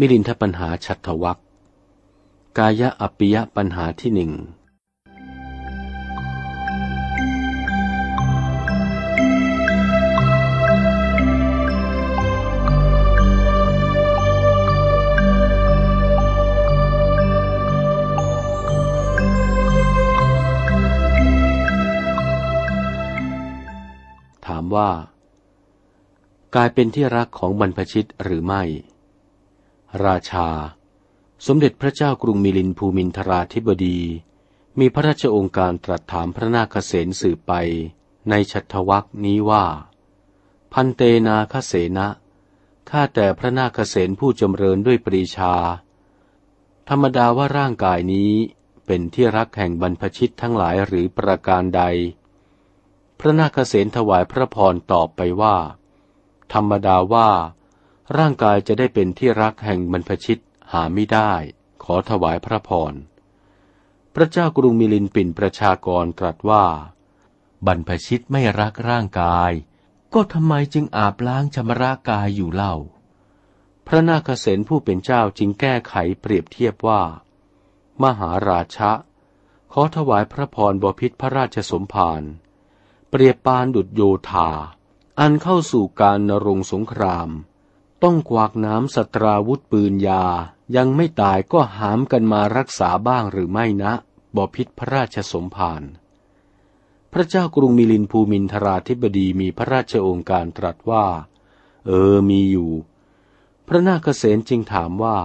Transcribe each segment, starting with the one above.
มิลินทปัญหาชัตวักกายะอปิยะปัญหาที่หนึ่งถามว่า กายเป็นที่รักของบรรพชิตหรือไม่ ราชา สมเด็จพระเจ้ากรุงมิลินภูมินทราธิบดี มีพระราชองค์การตรัสถามพระนาคเษนสืบไปในชัตวักนี้ว่า พันเตนาคเสนะข้าแต่พระนาคเษนผู้จำเริญด้วยปรีชา ธรรมดาว่าร่างกายนี้เป็นที่รักแห่งบรรพชิตทั้งหลายหรือประการใด พระนาคเษนถวายพระพรตอบไปว่า ธรรมดาว่า ร่างกายจะได้เป็นที่รักแห่งบรรพชิตหาไม่ได้ ขอถวายพระพร พระเจ้ากรุงมิลินปินประชากรตรัสว่า บรรพชิตไม่รักร่างกาย ก็ทำไมจึงอาบล้างชำระกายอยู่เล่า พระนาคเษนผู้เป็นเจ้าจึงแก้ไขเปรียบเทียบว่า มหาราชะ ขอถวายพระพรบพิษพระราชสมภารเปรียบปานดุจโยธา อันเข้าสู่การนรงสงคราม ต้องกวากน้ำสตราวุธปืนยา ยังไม่ตายก็หามกันมารักษาบ้างหรือไม่นะบพิษพระราชสมภาร พระเจ้ากรุงมิลินภูมินทราธิบดีมีพระราชองค์การตรัสว่า เออมีอยู่ พระนาคเษนจึงถามว่า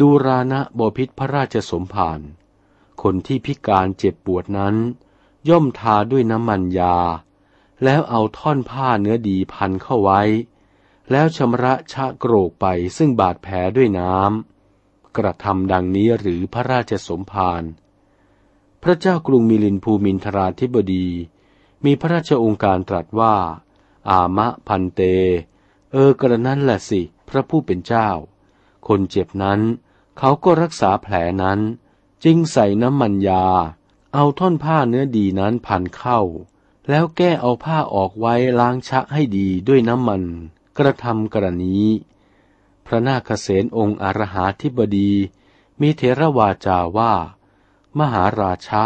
ดูรานะบพิษพระราชสมภารคนที่พิการเจ็บปวดนั้น ย่อมทาด้วยน้ำมันยา แล้วเอาท่อนผ้าเนื้อดีพันเข้าไว้ แล้วชำระชะโกรกไปซึ่งบาดแผลด้วยน้ำ กระทำดังนี้หรือพระราชสมภาร พระเจ้ากรุงมิลินภูมินทราธิบดี มีพระราชองค์การตรัสว่า อามะพันเต เออกระนั้นแหละสิ พระผู้เป็นเจ้า คนเจ็บนั้น เขาก็รักษาแผลนั้น จึงใส่น้ำมันยา เอาท่อนผ้าเนื้อดีนั้นพันเข้า แล้วแก้เอาผ้าออกไว้ล้างชะให้ดีด้วยน้ำมัน กระทำกรณี พระนาคเษนองค์อรหาธิบดี มีเทระวาจาว่า มหาราชะ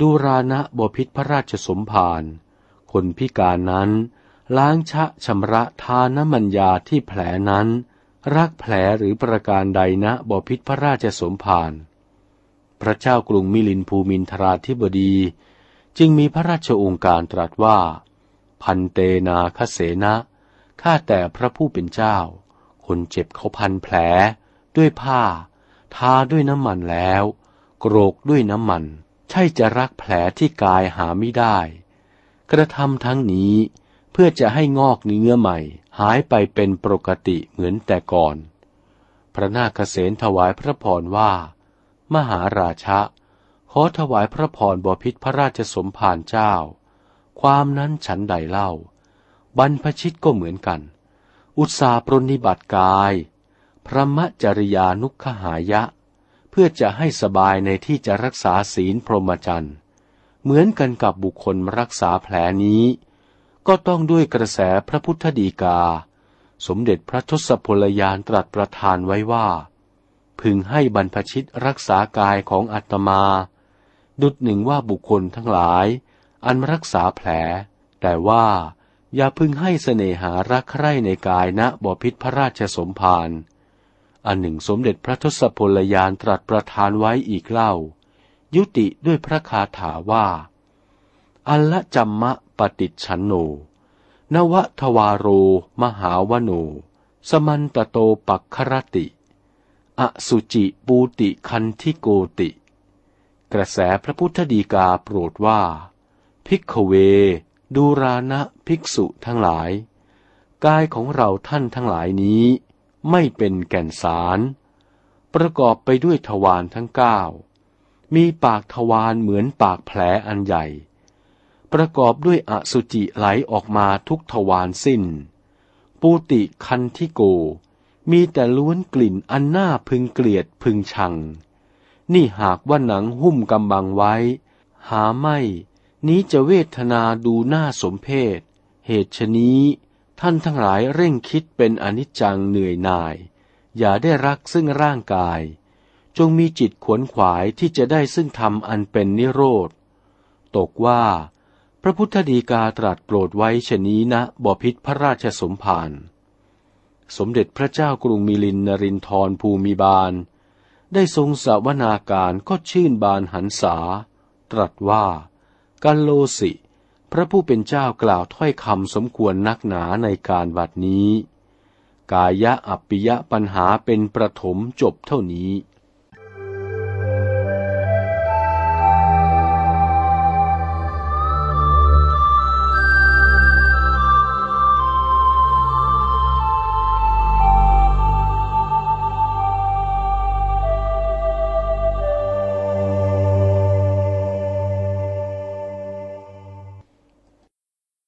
ดูรานะบพิษพระราชสมภาร คนพิการนั้นล้างชะชำระทานมันยาที่แผลนั้น รักแผลหรือประการใดนะบพิษพระราชสมภาร พระเจ้ากรุงมิลินภูมินทราธิบดี จึงมีพระราชองค์การตรัสว่า พันเตนาคเสนะ ข้าแต่พระผู้เป็นเจ้า คนเจ็บเขาพันแผล ด้วยผ้า ทาด้วยน้ำมันแล้ว โกรกด้วยน้ำมัน ใช่จะรักแผลที่กายหาไม่ได้ กระทำทั้งนี้เพื่อจะให้งอกเนื้อใหม่ หายไปเป็นปกติเหมือนแต่ก่อน พระนาคเษนถวายพระพรว่า มหาราชะ ขอถวายพระพรบพิษพระราชสมภารเจ้า ความนั้นฉันใดเล่า บรรพชิตก็เหมือนกัน อุตสาปรนิบัติกาย พระมจริยานุขหายะ เพื่อจะให้สบายในที่จะรักษาศีลพรหมจรรย์เหมือนกันกับบุคคลรักษาแผลนี้ ก็ต้องด้วยกระแสพระพุทธดีกา สมเด็จพระทศพลยานตรัสประทานไว้ว่า พึงให้บรรพชิตรักษากายของอัตมา ดุดหนึ่งว่าบุคคลทั้งหลาย อันรักษาแผล แต่ว่า อย่าพึงให้เสน่หารักใคร่ในกายณบพิษพระราชสมภาร อันหนึ่งสมเด็จพระทศพลยานตรัสประทานไว้อีกเล่า ยุติด้วยพระคาถาว่า อัลละจัมมะปฏิชันโน นวทวารโร มหาวโน สมันตโตปักครติ อสุจิปูติคันทิโกติ กระแสพระพุทธดีกาโปรดว่า พิกเว ดูรานะภิกษุทั้งหลาย กายของเราท่านทั้งหลายนี้ ไม่เป็นแก่นสาร ประกอบไปด้วยทวารทั้งเก้า มีปากทวารเหมือนปากแผลอันใหญ่ ประกอบด้วยอสุจิไหลออกมาทุกทวารสิ้น ปูติคันทิโก มีแต่ล้วนกลิ่นอันน่าพึงเกลียดพึงชัง นี่หากว่าหนังหุ้มกำบังไว้ หาไม่ นี้จะเวทนาดูน่าสมเพศ เหตุชนี้ท่านทั้งหลายเร่งคิดเป็นอนิจจังเหนื่อยหน่าย อย่าได้รักซึ่งร่างกาย จงมีจิตขวนขวายที่จะได้ซึ่งธรรมอันเป็นนิโรธ ตกว่า พระพุทธดีกาตรัสโปรดไว้ชนี้นะบพิษพระราชสมภารสมเด็จพระเจ้ากรุงมิลินนรินทรภูมิบาล ได้ทรงสวนาการก็ชื่นบานหันษา ตรัสว่า กัลโลสิ พระผู้เป็นเจ้ากล่าวถ้อยคำสมควรนักหนาในการบัดนี้ กายะอัปปิยะปัญหาเป็นประถมจบเท่านี้